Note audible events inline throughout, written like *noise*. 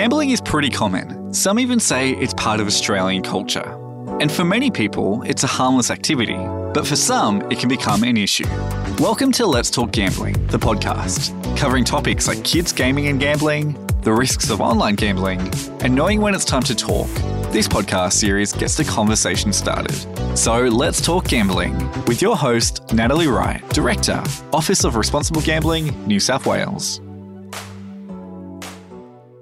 Gambling is pretty common. Some even say it's part of Australian culture. And for many people, it's a harmless activity, but for some, it can become an issue. Welcome to Let's Talk Gambling, the podcast, covering topics like kids gaming and gambling, the risks of online gambling, and knowing when it's time to talk. This podcast series gets the conversation started. So let's talk gambling with your host, Natalie Wright, Director, Office of Responsible Gambling, New South Wales.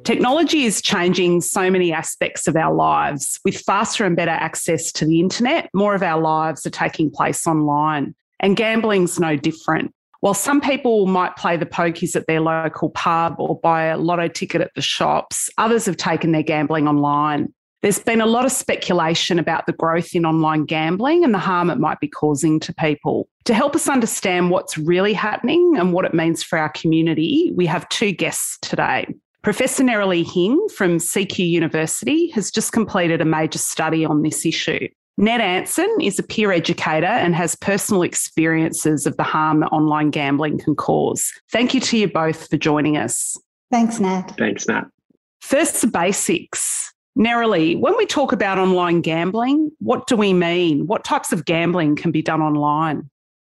Technology is changing so many aspects of our lives. With faster and better access to the internet, more of our lives are taking place online. And gambling's no different. While some people might play the pokies at their local pub or buy a lotto ticket at the shops, others have taken their gambling online. There's been a lot of speculation about the growth in online gambling and the harm it might be causing to people. To help us understand what's really happening and what it means for our community, we have two guests today. Professor Nerilee Hing from CQ University has just completed a major study on this issue. Ned Anson is a peer educator and has personal experiences of the harm that online gambling can cause. Thank you to you both for joining us. Thanks, Nat. Thanks, Nat. First, the basics. Nerilee, when we talk about online gambling, what do we mean? What types of gambling can be done online?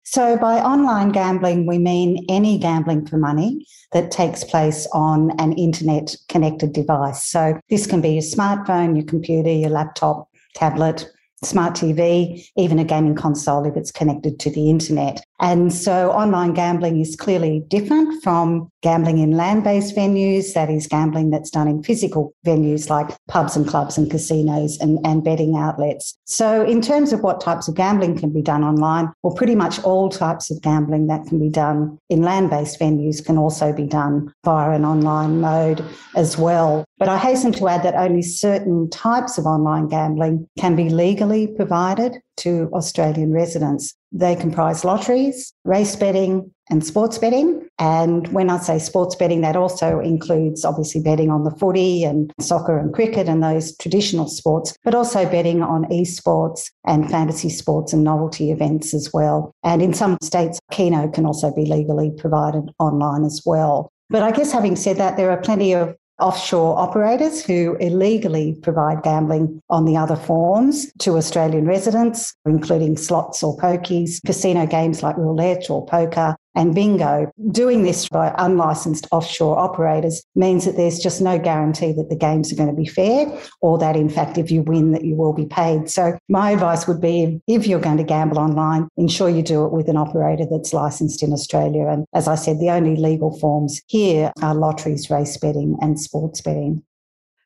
So, by online gambling, we mean any gambling for money that takes place on an internet connected device. So, this can be your smartphone, your computer, your laptop, tablet, smart TV, even a gaming console if it's connected to the internet. And so online gambling is clearly different from gambling in land based venues, that is, gambling that's done in physical venues like pubs and clubs and casinos and, and betting outlets. So, in terms of what types of gambling can be done online, well, pretty much all types of gambling that can be done in land based venues can also be done via an online mode as well. But I hasten to add that only certain types of online gambling can be legally provided to Australian residents. They comprise lotteries, race betting, and sports betting. And when I say sports betting, that also includes obviously betting on the footy and soccer and cricket and those traditional sports, but also betting on esports and fantasy sports and novelty events as well. And in some states, Keno can also be legally provided online as well. But I guess having said that, there are plenty of offshore operators who illegally provide gambling on the other forms to Australian residents, including slots or pokies, casino games like roulette or poker, and bingo. Doing this by unlicensed offshore operators means that there's just no guarantee that the games are going to be fair or that in fact if you win that you will be paid. So my advice would be if you're going to gamble online, ensure you do it with an operator that's licensed in Australia. And as I said, the only legal forms here are lotteries, race betting and sports betting.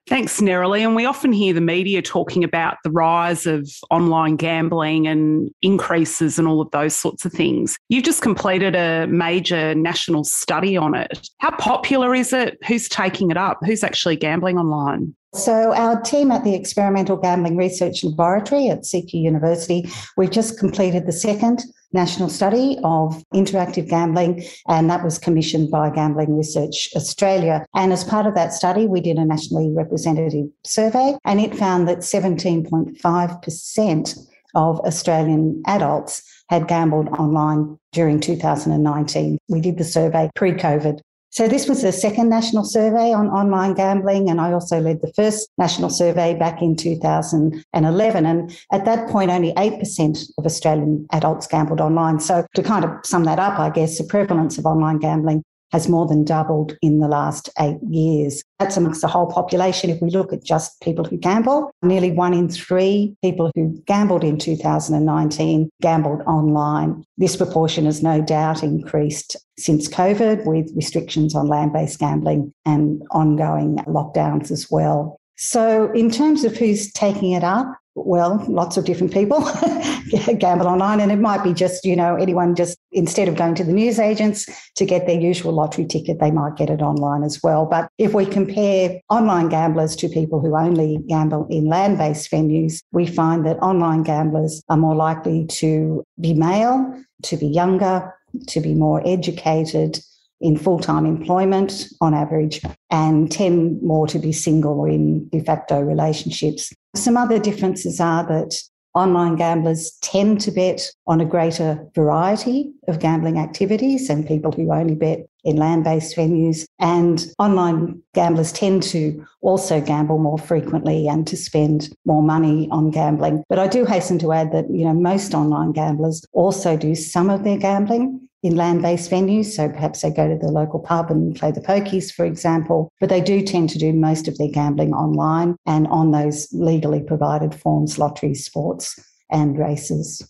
Thanks, Nerilee. And we often hear the media talking about the rise of online gambling and increases and all of those sorts of things. You've just completed a major national study on it. How popular is it? Who's taking it up? Who's actually gambling online? So, our team at the Experimental Gambling Research Laboratory at CQ University, we've just completed the second national study of interactive gambling, and that was commissioned by Gambling Research Australia. And as part of that study, we did a nationally representative survey, and it found that 17.5% of Australian adults had gambled online during 2019. We did the survey pre COVID. So this was the second national survey on online gambling, and I also led the first national survey back in 2011. And at that point, only 8% of Australian adults gambled online. So to kind of sum that up, I guess the prevalence of online gambling has more than doubled in the last eight years. That's amongst the whole population. If we look at just people who gamble, nearly one in three people who gambled in 2019 gambled online. This proportion has no doubt increased since COVID with restrictions on land based gambling and ongoing lockdowns as well. So, in terms of who's taking it up, well, lots of different people *laughs* gamble online, and it might be just, you know, anyone just instead of going to the newsagents to get their usual lottery ticket, they might get it online as well. But if we compare online gamblers to people who only gamble in land based venues, we find that online gamblers are more likely to be male, to be younger, to be more educated, in full time employment on average and 10 more to be single or in de facto relationships. Some other differences are that online gamblers tend to bet on a greater variety of gambling activities than people who only bet in land based venues. And online gamblers tend to also gamble more frequently and to spend more money on gambling. But I do hasten to add that, you know, most online gamblers also do some of their gambling in land based venues. So perhaps they go to the local pub and play the pokies, for example. But they do tend to do most of their gambling online and on those legally provided forms, lotteries, sports, and races.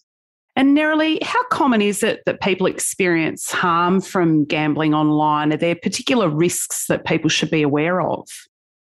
And Nerilee, how common is it that people experience harm from gambling online? Are there particular risks that people should be aware of?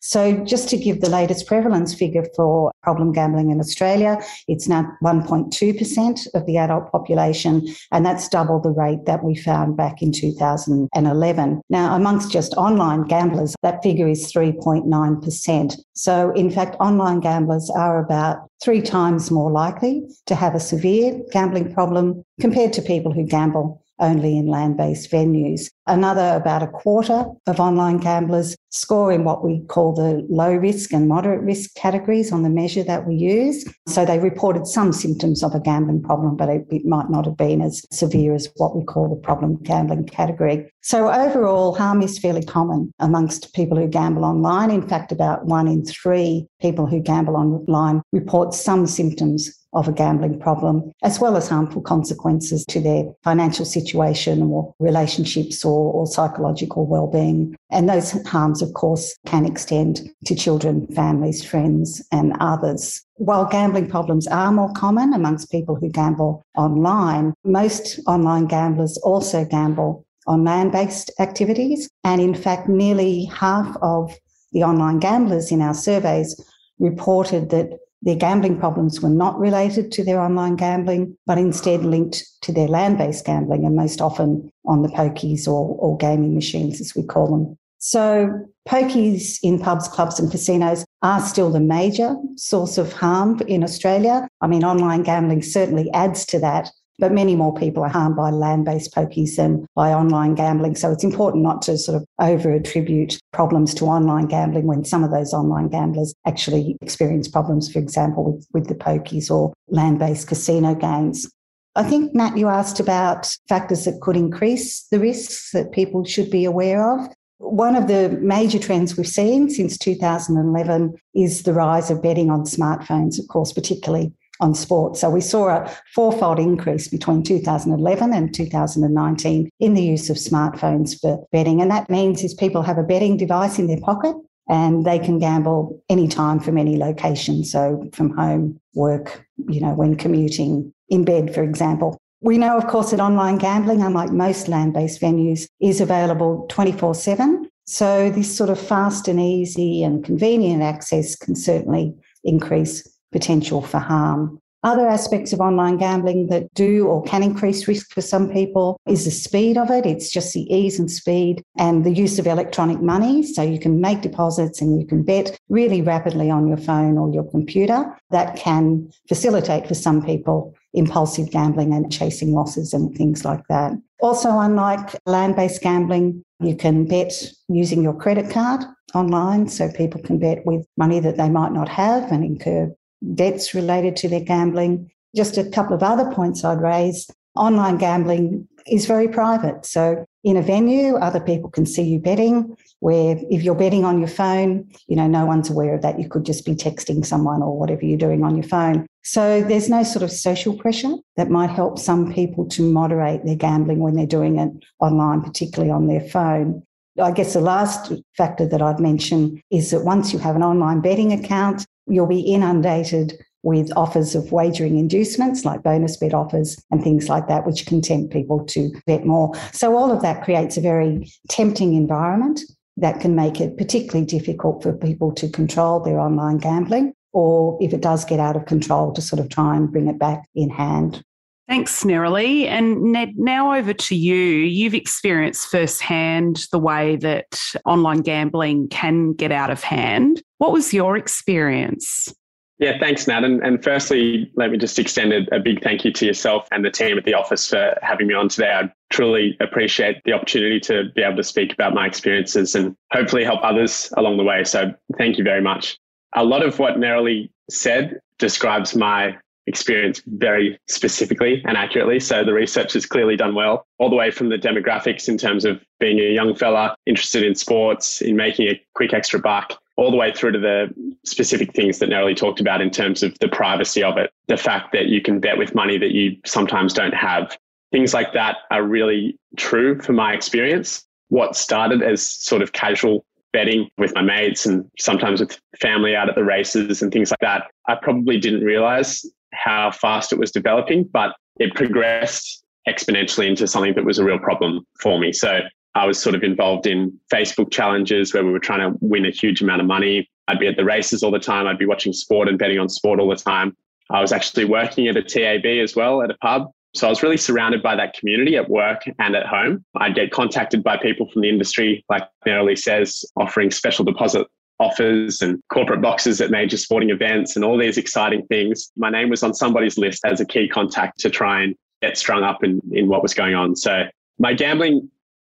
So, just to give the latest prevalence figure for problem gambling in Australia, it's now 1.2% of the adult population, and that's double the rate that we found back in 2011. Now, amongst just online gamblers, that figure is 3.9%. So, in fact, online gamblers are about three times more likely to have a severe gambling problem compared to people who gamble only in land based venues. Another, about a quarter of online gamblers score in what we call the low risk and moderate risk categories on the measure that we use. So they reported some symptoms of a gambling problem, but it, it might not have been as severe as what we call the problem gambling category. So overall, harm is fairly common amongst people who gamble online. In fact, about one in three people who gamble online report some symptoms of a gambling problem, as well as harmful consequences to their financial situation or relationships or, or psychological well-being. And those harms, of course, can extend to children, families, friends, and others. While gambling problems are more common amongst people who gamble online, most online gamblers also gamble on land based activities. And in fact, nearly half of the online gamblers in our surveys reported that their gambling problems were not related to their online gambling, but instead linked to their land based gambling, and most often on the pokies or, or gaming machines, as we call them. So, pokies in pubs, clubs, and casinos are still the major source of harm in Australia. I mean, online gambling certainly adds to that, but many more people are harmed by land based pokies than by online gambling. So it's important not to sort of over attribute problems to online gambling when some of those online gamblers actually experience problems, for example, with, with the pokies or land based casino games. I think, Nat, you asked about factors that could increase the risks that people should be aware of. One of the major trends we've seen since 2011 is the rise of betting on smartphones, of course, particularly on sport. So we saw a fourfold increase between 2011 and 2019 in the use of smartphones for betting. And that means is people have a betting device in their pocket and they can gamble anytime from any location. So from home, work, you know, when commuting, in bed, for example. We know, of course, that online gambling, unlike most land based venues, is available 24 7. So this sort of fast and easy and convenient access can certainly increase potential for harm. Other aspects of online gambling that do or can increase risk for some people is the speed of it. It's just the ease and speed and the use of electronic money. So you can make deposits and you can bet really rapidly on your phone or your computer. That can facilitate for some people impulsive gambling and chasing losses and things like that. Also, unlike land based gambling, you can bet using your credit card online. So people can bet with money that they might not have and incur debts related to their gambling. Just a couple of other points I'd raise. Online gambling is very private. So in a venue, other people can see you betting, where if you're betting on your phone, you know, no one's aware of that. You could just be texting someone or whatever you're doing on your phone. So there's no sort of social pressure that might help some people to moderate their gambling when they're doing it online, particularly on their phone. I guess the last factor that I'd mention is that once you have an online betting account, you'll be inundated with offers of wagering inducements like bonus bet offers and things like that, which can tempt people to bet more. So, all of that creates a very tempting environment that can make it particularly difficult for people to control their online gambling, or if it does get out of control, to sort of try and bring it back in hand. Thanks, Nerilee. And Ned, now over to you. You've experienced firsthand the way that online gambling can get out of hand. What was your experience? Yeah, thanks, Nat. And, and firstly, let me just extend a, a, big thank you to yourself and the team at the office for having me on today. I truly appreciate the opportunity to be able to speak about my experiences and hopefully help others along the way. So thank you very much. A lot of what Nerilee said describes my experience very specifically and accurately. So the research is clearly done well, all the way from the demographics in terms of being a young fella interested in sports, in making a quick extra buck, all the way through to the specific things that Nerilee talked about in terms of the privacy of it, the fact that you can bet with money that you sometimes don't have. Things like that are really true for my experience. What started as sort of casual betting with my mates and sometimes with family out at the races and things like that, I probably didn't realize how fast it was developing, but it progressed exponentially into something that was a real problem for me. So I was sort of involved in Facebook challenges where we were trying to win a huge amount of money. I'd be at the races all the time. I'd be watching sport and betting on sport all the time. I was actually working at a TAB as well at a pub. So I was really surrounded by that community at work and at home. I'd get contacted by people from the industry, like Nerilee says, offering special deposit offers and corporate boxes at major sporting events and all these exciting things. My name was on somebody's list as a key contact to try and get strung up in, in what was going on. So my gambling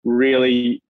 really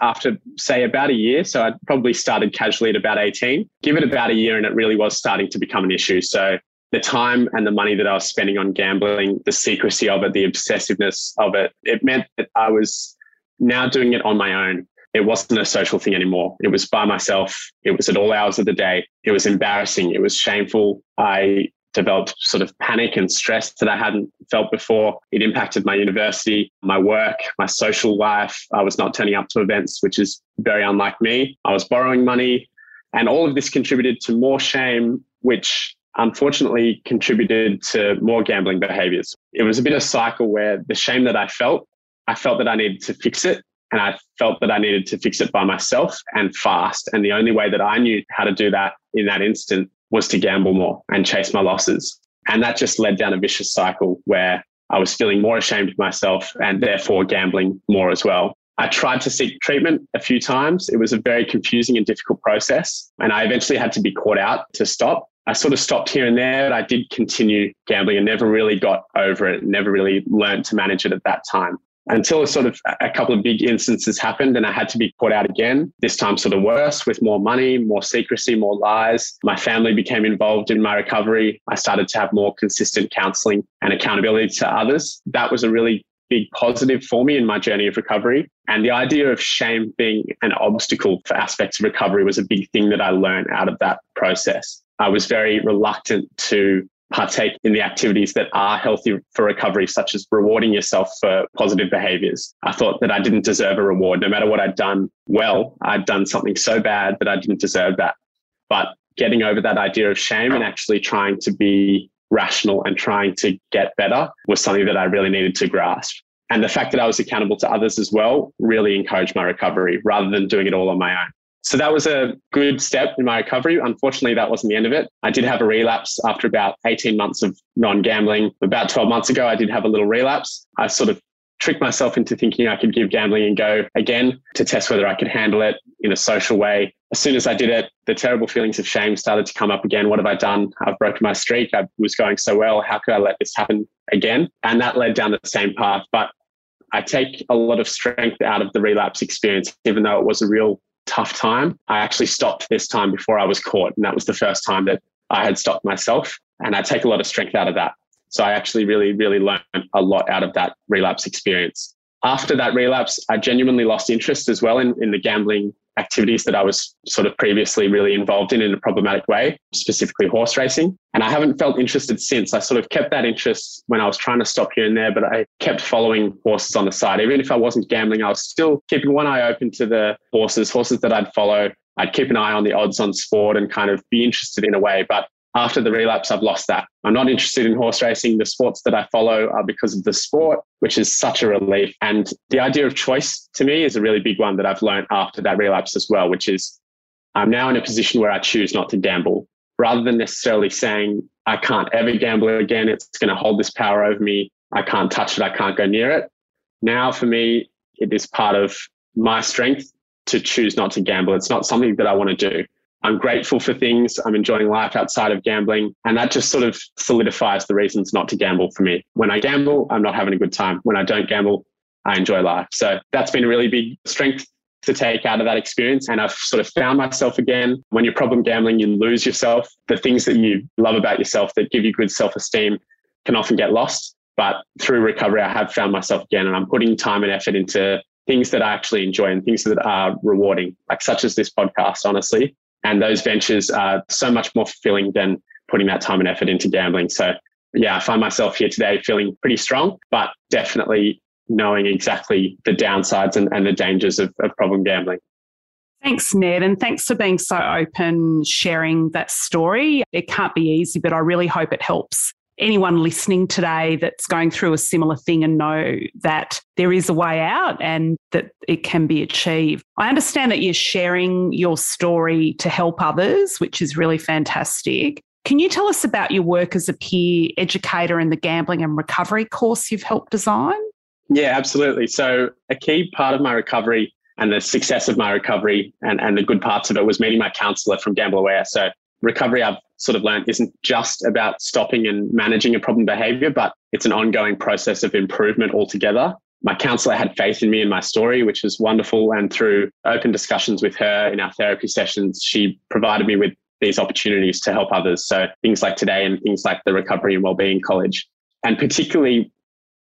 after say about a year so i probably started casually at about 18 give it about a year and it really was starting to become an issue so the time and the money that i was spending on gambling the secrecy of it the obsessiveness of it it meant that i was now doing it on my own it wasn't a social thing anymore. It was by myself. It was at all hours of the day. It was embarrassing. It was shameful. I developed sort of panic and stress that I hadn't felt before. It impacted my university, my work, my social life. I was not turning up to events, which is very unlike me. I was borrowing money. And all of this contributed to more shame, which unfortunately contributed to more gambling behaviors. It was a bit of a cycle where the shame that I felt, I felt that I needed to fix it. And I felt that I needed to fix it by myself and fast. And the only way that I knew how to do that in that instant was to gamble more and chase my losses. And that just led down a vicious cycle where I was feeling more ashamed of myself and therefore gambling more as well. I tried to seek treatment a few times. It was a very confusing and difficult process. And I eventually had to be caught out to stop. I sort of stopped here and there, but I did continue gambling and never really got over it, never really learned to manage it at that time until a sort of a couple of big instances happened and I had to be caught out again, this time sort of worse with more money, more secrecy, more lies. My family became involved in my recovery. I started to have more consistent counseling and accountability to others. That was a really big positive for me in my journey of recovery. And the idea of shame being an obstacle for aspects of recovery was a big thing that I learned out of that process. I was very reluctant to partake in the activities that are healthy for recovery, such as rewarding yourself for positive behaviors. I thought that I didn't deserve a reward. No matter what I'd done well, I'd done something so bad that I didn't deserve that. But getting over that idea of shame and actually trying to be rational and trying to get better was something that I really needed to grasp. And the fact that I was accountable to others as well really encouraged my recovery rather than doing it all on my own. So that was a good step in my recovery. Unfortunately, that wasn't the end of it. I did have a relapse after about 18 months of non gambling. About 12 months ago, I did have a little relapse. I sort of tricked myself into thinking I could give gambling a go again to test whether I could handle it in a social way. As soon as I did it, the terrible feelings of shame started to come up again. What have I done? I've broken my streak. I was going so well. How could I let this happen again? And that led down the same path. But I take a lot of strength out of the relapse experience, even though it was a real tough time. I actually stopped this time before I was caught. And that was the first time that I had stopped myself. And I take a lot of strength out of that. So I actually really, really learned a lot out of that relapse experience. After that relapse, I genuinely lost interest as well in, in the gambling activities that I was sort of previously really involved in in a problematic way, specifically horse racing. And I haven't felt interested since. I sort of kept that interest when I was trying to stop here and there, but I kept following horses on the side. Even if I wasn't gambling, I was still keeping one eye open to the horses, horses that I'd follow. I'd keep an eye on the odds on sport and kind of be interested in a way. But after the relapse, I've lost that. I'm not interested in horse racing. The sports that I follow are because of the sport, which is such a relief. And the idea of choice to me is a really big one that I've learned after that relapse as well, which is I'm now in a position where I choose not to gamble rather than necessarily saying, I can't ever gamble again. It's going to hold this power over me. I can't touch it. I can't go near it. Now, for me, it is part of my strength to choose not to gamble. It's not something that I want to do. I'm grateful for things. I'm enjoying life outside of gambling. And that just sort of solidifies the reasons not to gamble for me. When I gamble, I'm not having a good time. When I don't gamble, I enjoy life. So that's been a really big strength to take out of that experience. And I've sort of found myself again. When you're problem gambling, you lose yourself. The things that you love about yourself that give you good self esteem can often get lost. But through recovery, I have found myself again, and I'm putting time and effort into things that I actually enjoy and things that are rewarding, like such as this podcast, honestly. And those ventures are so much more fulfilling than putting that time and effort into gambling. So, yeah, I find myself here today feeling pretty strong, but definitely knowing exactly the downsides and, and the dangers of, of problem gambling. Thanks, Ned. And thanks for being so open, sharing that story. It can't be easy, but I really hope it helps anyone listening today that's going through a similar thing and know that there is a way out and that it can be achieved. I understand that you're sharing your story to help others, which is really fantastic. Can you tell us about your work as a peer educator in the gambling and recovery course you've helped design? Yeah, absolutely. So, a key part of my recovery and the success of my recovery and, and the good parts of it was meeting my counselor from Gamble Aware. So, recovery I've sort of learned isn't just about stopping and managing a problem behavior, but it's an ongoing process of improvement altogether. My counselor had faith in me and my story, which was wonderful. And through open discussions with her in our therapy sessions, she provided me with these opportunities to help others. So things like today and things like the Recovery and Wellbeing College. And particularly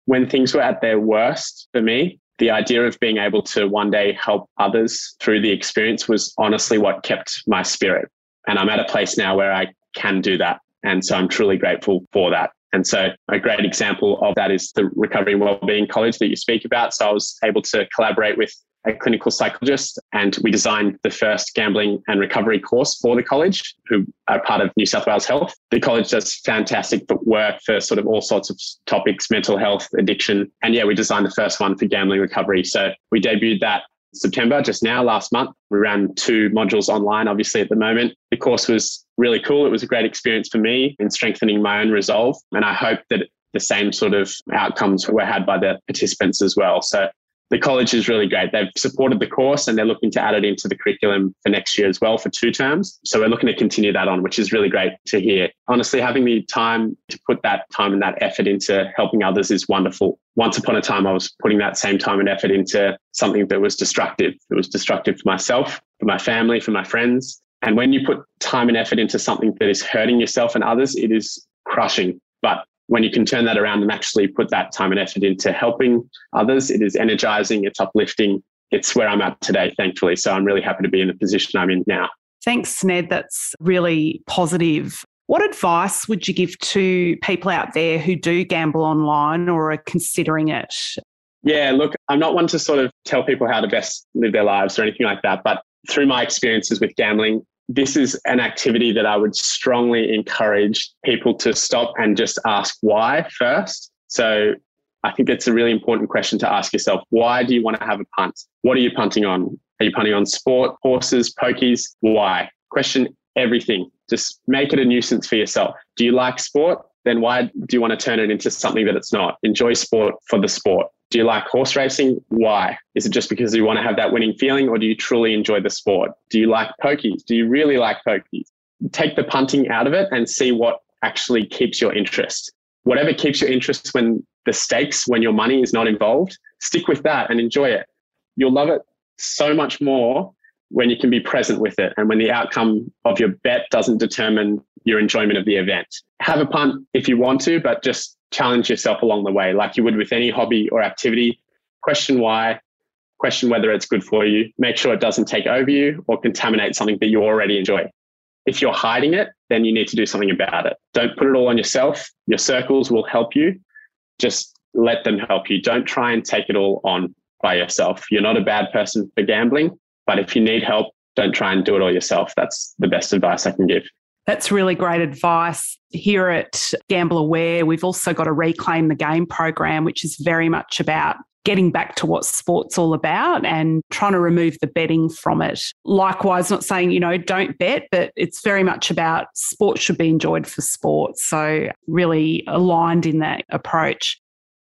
when things were at their worst for me, the idea of being able to one day help others through the experience was honestly what kept my spirit. And I'm at a place now where I can do that. And so I'm truly grateful for that. And so a great example of that is the Recovery and Wellbeing College that you speak about. So I was able to collaborate with a clinical psychologist and we designed the first gambling and recovery course for the college who are part of New South Wales Health. The college does fantastic work for sort of all sorts of topics, mental health, addiction. And yeah, we designed the first one for gambling recovery. So we debuted that September, just now, last month. We ran two modules online, obviously, at the moment. The course was really cool. It was a great experience for me in strengthening my own resolve. And I hope that the same sort of outcomes were had by the participants as well. So the college is really great. They've supported the course and they're looking to add it into the curriculum for next year as well for two terms. So we're looking to continue that on, which is really great to hear. Honestly, having the time to put that time and that effort into helping others is wonderful. Once upon a time, I was putting that same time and effort into something that was destructive. It was destructive for myself, for my family, for my friends. And when you put time and effort into something that is hurting yourself and others, it is crushing. But when you can turn that around and actually put that time and effort into helping others, it is energizing, it's uplifting. It's where I'm at today, thankfully. So I'm really happy to be in the position I'm in now. Thanks, Ned. That's really positive. What advice would you give to people out there who do gamble online or are considering it? Yeah, look, I'm not one to sort of tell people how to best live their lives or anything like that. But through my experiences with gambling, this is an activity that I would strongly encourage people to stop and just ask why first. So I think it's a really important question to ask yourself. Why do you want to have a punt? What are you punting on? Are you punting on sport, horses, pokies? Why? Question everything. Just make it a nuisance for yourself. Do you like sport? Then why do you want to turn it into something that it's not? Enjoy sport for the sport. Do you like horse racing? Why? Is it just because you want to have that winning feeling or do you truly enjoy the sport? Do you like pokies? Do you really like pokies? Take the punting out of it and see what actually keeps your interest. Whatever keeps your interest when the stakes, when your money is not involved, stick with that and enjoy it. You'll love it so much more when you can be present with it and when the outcome of your bet doesn't determine your enjoyment of the event. Have a punt if you want to, but just challenge yourself along the way, like you would with any hobby or activity. Question why, question whether it's good for you. Make sure it doesn't take over you or contaminate something that you already enjoy. If you're hiding it, then you need to do something about it. Don't put it all on yourself. Your circles will help you. Just let them help you. Don't try and take it all on by yourself. You're not a bad person for gambling, but if you need help, don't try and do it all yourself. That's the best advice I can give. That's really great advice. Here at Gamble Aware, we've also got a Reclaim the Game program, which is very much about getting back to what sport's all about and trying to remove the betting from it. Likewise, not saying, you know, don't bet, but it's very much about sport should be enjoyed for sport. So, really aligned in that approach.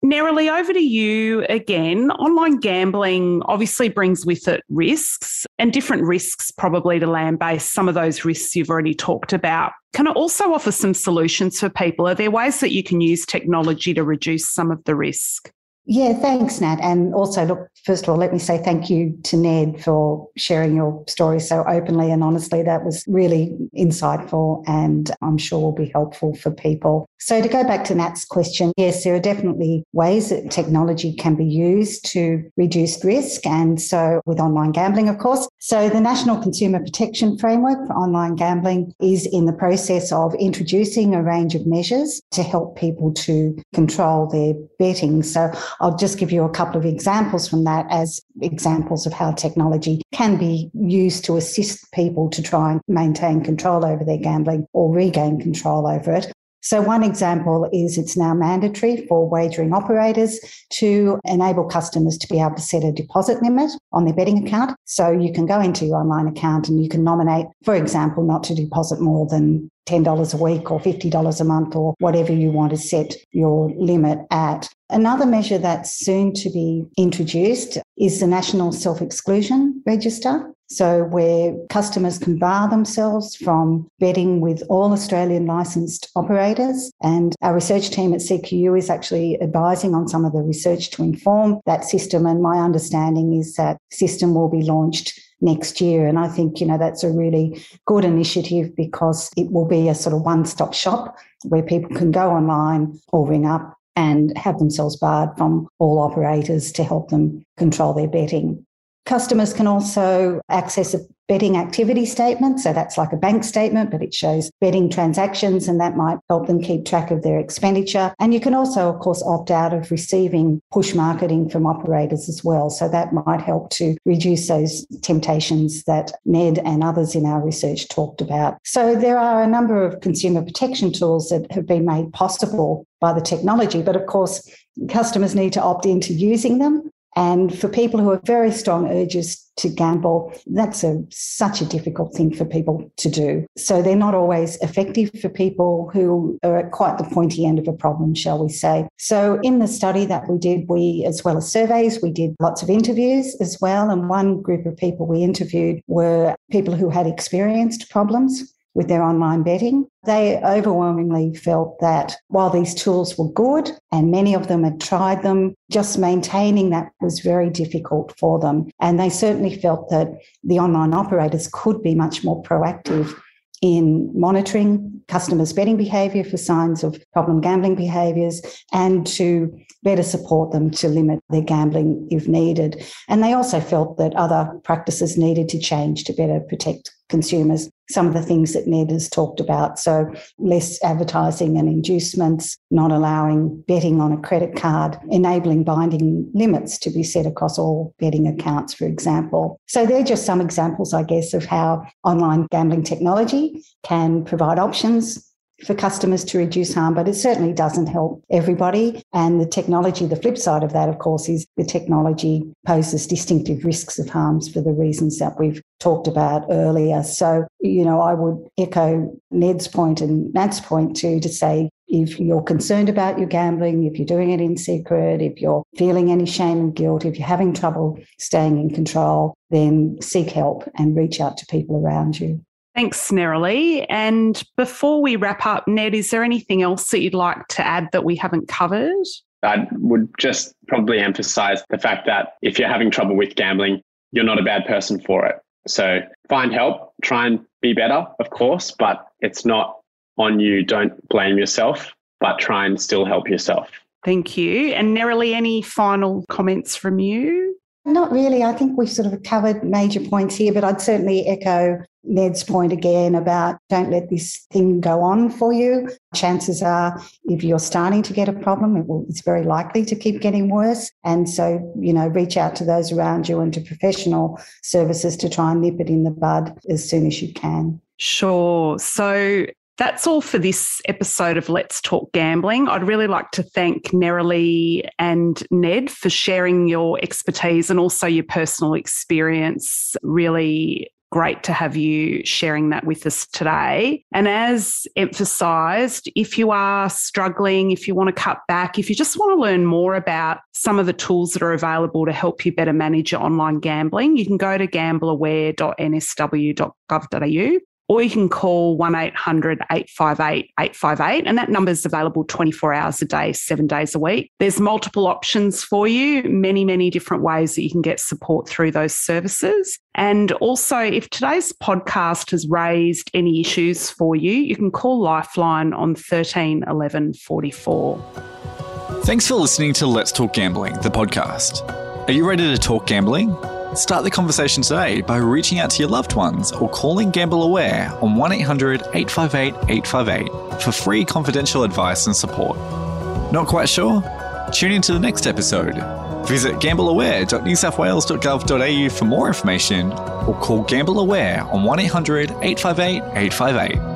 Nerilee, over to you again. Online gambling obviously brings with it risks and different risks, probably to land based. Some of those risks you've already talked about. Can it also offer some solutions for people? Are there ways that you can use technology to reduce some of the risk? Yeah, thanks, Nat. And also, look, first of all, let me say thank you to Ned for sharing your story so openly and honestly. That was really insightful and I'm sure will be helpful for people. So, to go back to Nat's question, yes, there are definitely ways that technology can be used to reduce risk. And so, with online gambling, of course. So, the National Consumer Protection Framework for online gambling is in the process of introducing a range of measures to help people to control their betting. So, I'll just give you a couple of examples from that as examples of how technology can be used to assist people to try and maintain control over their gambling or regain control over it. So, one example is it's now mandatory for wagering operators to enable customers to be able to set a deposit limit on their betting mm-hmm. account. So, you can go into your online account and you can nominate, for example, not to deposit more than $10 a week or $50 a month or whatever you want to set your limit at. Another measure that's soon to be introduced is the National Self Exclusion Register. So, where customers can bar themselves from betting with all Australian licensed operators. And our research team at CQU is actually advising on some of the research to inform that system. And my understanding is that system will be launched next year. And I think, you know, that's a really good initiative because it will be a sort of one stop shop where people can go online or ring up and have themselves barred from all operators to help them control their betting. Customers can also access a betting activity statement. So that's like a bank statement, but it shows betting transactions and that might help them keep track of their expenditure. And you can also, of course, opt out of receiving push marketing from operators as well. So that might help to reduce those temptations that Ned and others in our research talked about. So there are a number of consumer protection tools that have been made possible by the technology. But of course, customers need to opt into using them. And for people who have very strong urges to gamble, that's a, such a difficult thing for people to do. So they're not always effective for people who are at quite the pointy end of a problem, shall we say. So in the study that we did, we, as well as surveys, we did lots of interviews as well. And one group of people we interviewed were people who had experienced problems with their online betting. They overwhelmingly felt that while these tools were good and many of them had tried them, just maintaining that was very difficult for them. And they certainly felt that the online operators could be much more proactive in monitoring customers' betting behaviour for signs of problem gambling behaviours and to better support them to limit their gambling if needed. And they also felt that other practices needed to change to better protect consumers some of the things that Ned has talked about. So, less advertising and inducements, not allowing betting on a credit card, enabling binding limits to be set across all betting accounts, for example. So, they're just some examples, I guess, of how online gambling technology can provide options for customers to reduce harm, but it certainly doesn't help everybody. And the technology, the flip side of that, of course, is the technology poses distinctive risks of harms for the reasons that we've talked about earlier. So, you know, I would echo Ned's point and Nat's point too to say if you're concerned about your gambling, if you're doing it in secret, if you're feeling any shame and guilt, if you're having trouble staying in control, then seek help and reach out to people around you. Thanks, Nerilee. And before we wrap up, Ned, is there anything else that you'd like to add that we haven't covered? I would just probably emphasize the fact that if you're having trouble with gambling, you're not a bad person for it. So find help, try and be better, of course, but it's not on you. Don't blame yourself, but try and still help yourself. Thank you. And Nerilee, any final comments from you? Not really. I think we've sort of covered major points here, but I'd certainly echo Ned's point again about don't let this thing go on for you. Chances are, if you're starting to get a problem, it will, it's very likely to keep getting worse. And so, you know, reach out to those around you and to professional services to try and nip it in the bud as soon as you can. Sure. So that's all for this episode of Let's Talk Gambling. I'd really like to thank Nerilee and Ned for sharing your expertise and also your personal experience. Really great to have you sharing that with us today. And as emphasized, if you are struggling, if you want to cut back, if you just want to learn more about some of the tools that are available to help you better manage your online gambling, you can go to gambleaware.nsw.gov.au or you can call 1 800 858 858, and that number is available 24 hours a day, seven days a week. There's multiple options for you, many, many different ways that you can get support through those services. And also, if today's podcast has raised any issues for you, you can call Lifeline on 13 11 44. Thanks for listening to Let's Talk Gambling, the podcast. Are you ready to talk gambling? Start the conversation today by reaching out to your loved ones or calling Gamble Aware on 1 800 858 858 for free confidential advice and support. Not quite sure? Tune in to the next episode. Visit gambleaware.newsouthwales.gov.au for more information or call Gamble Aware on 1 800 858 858.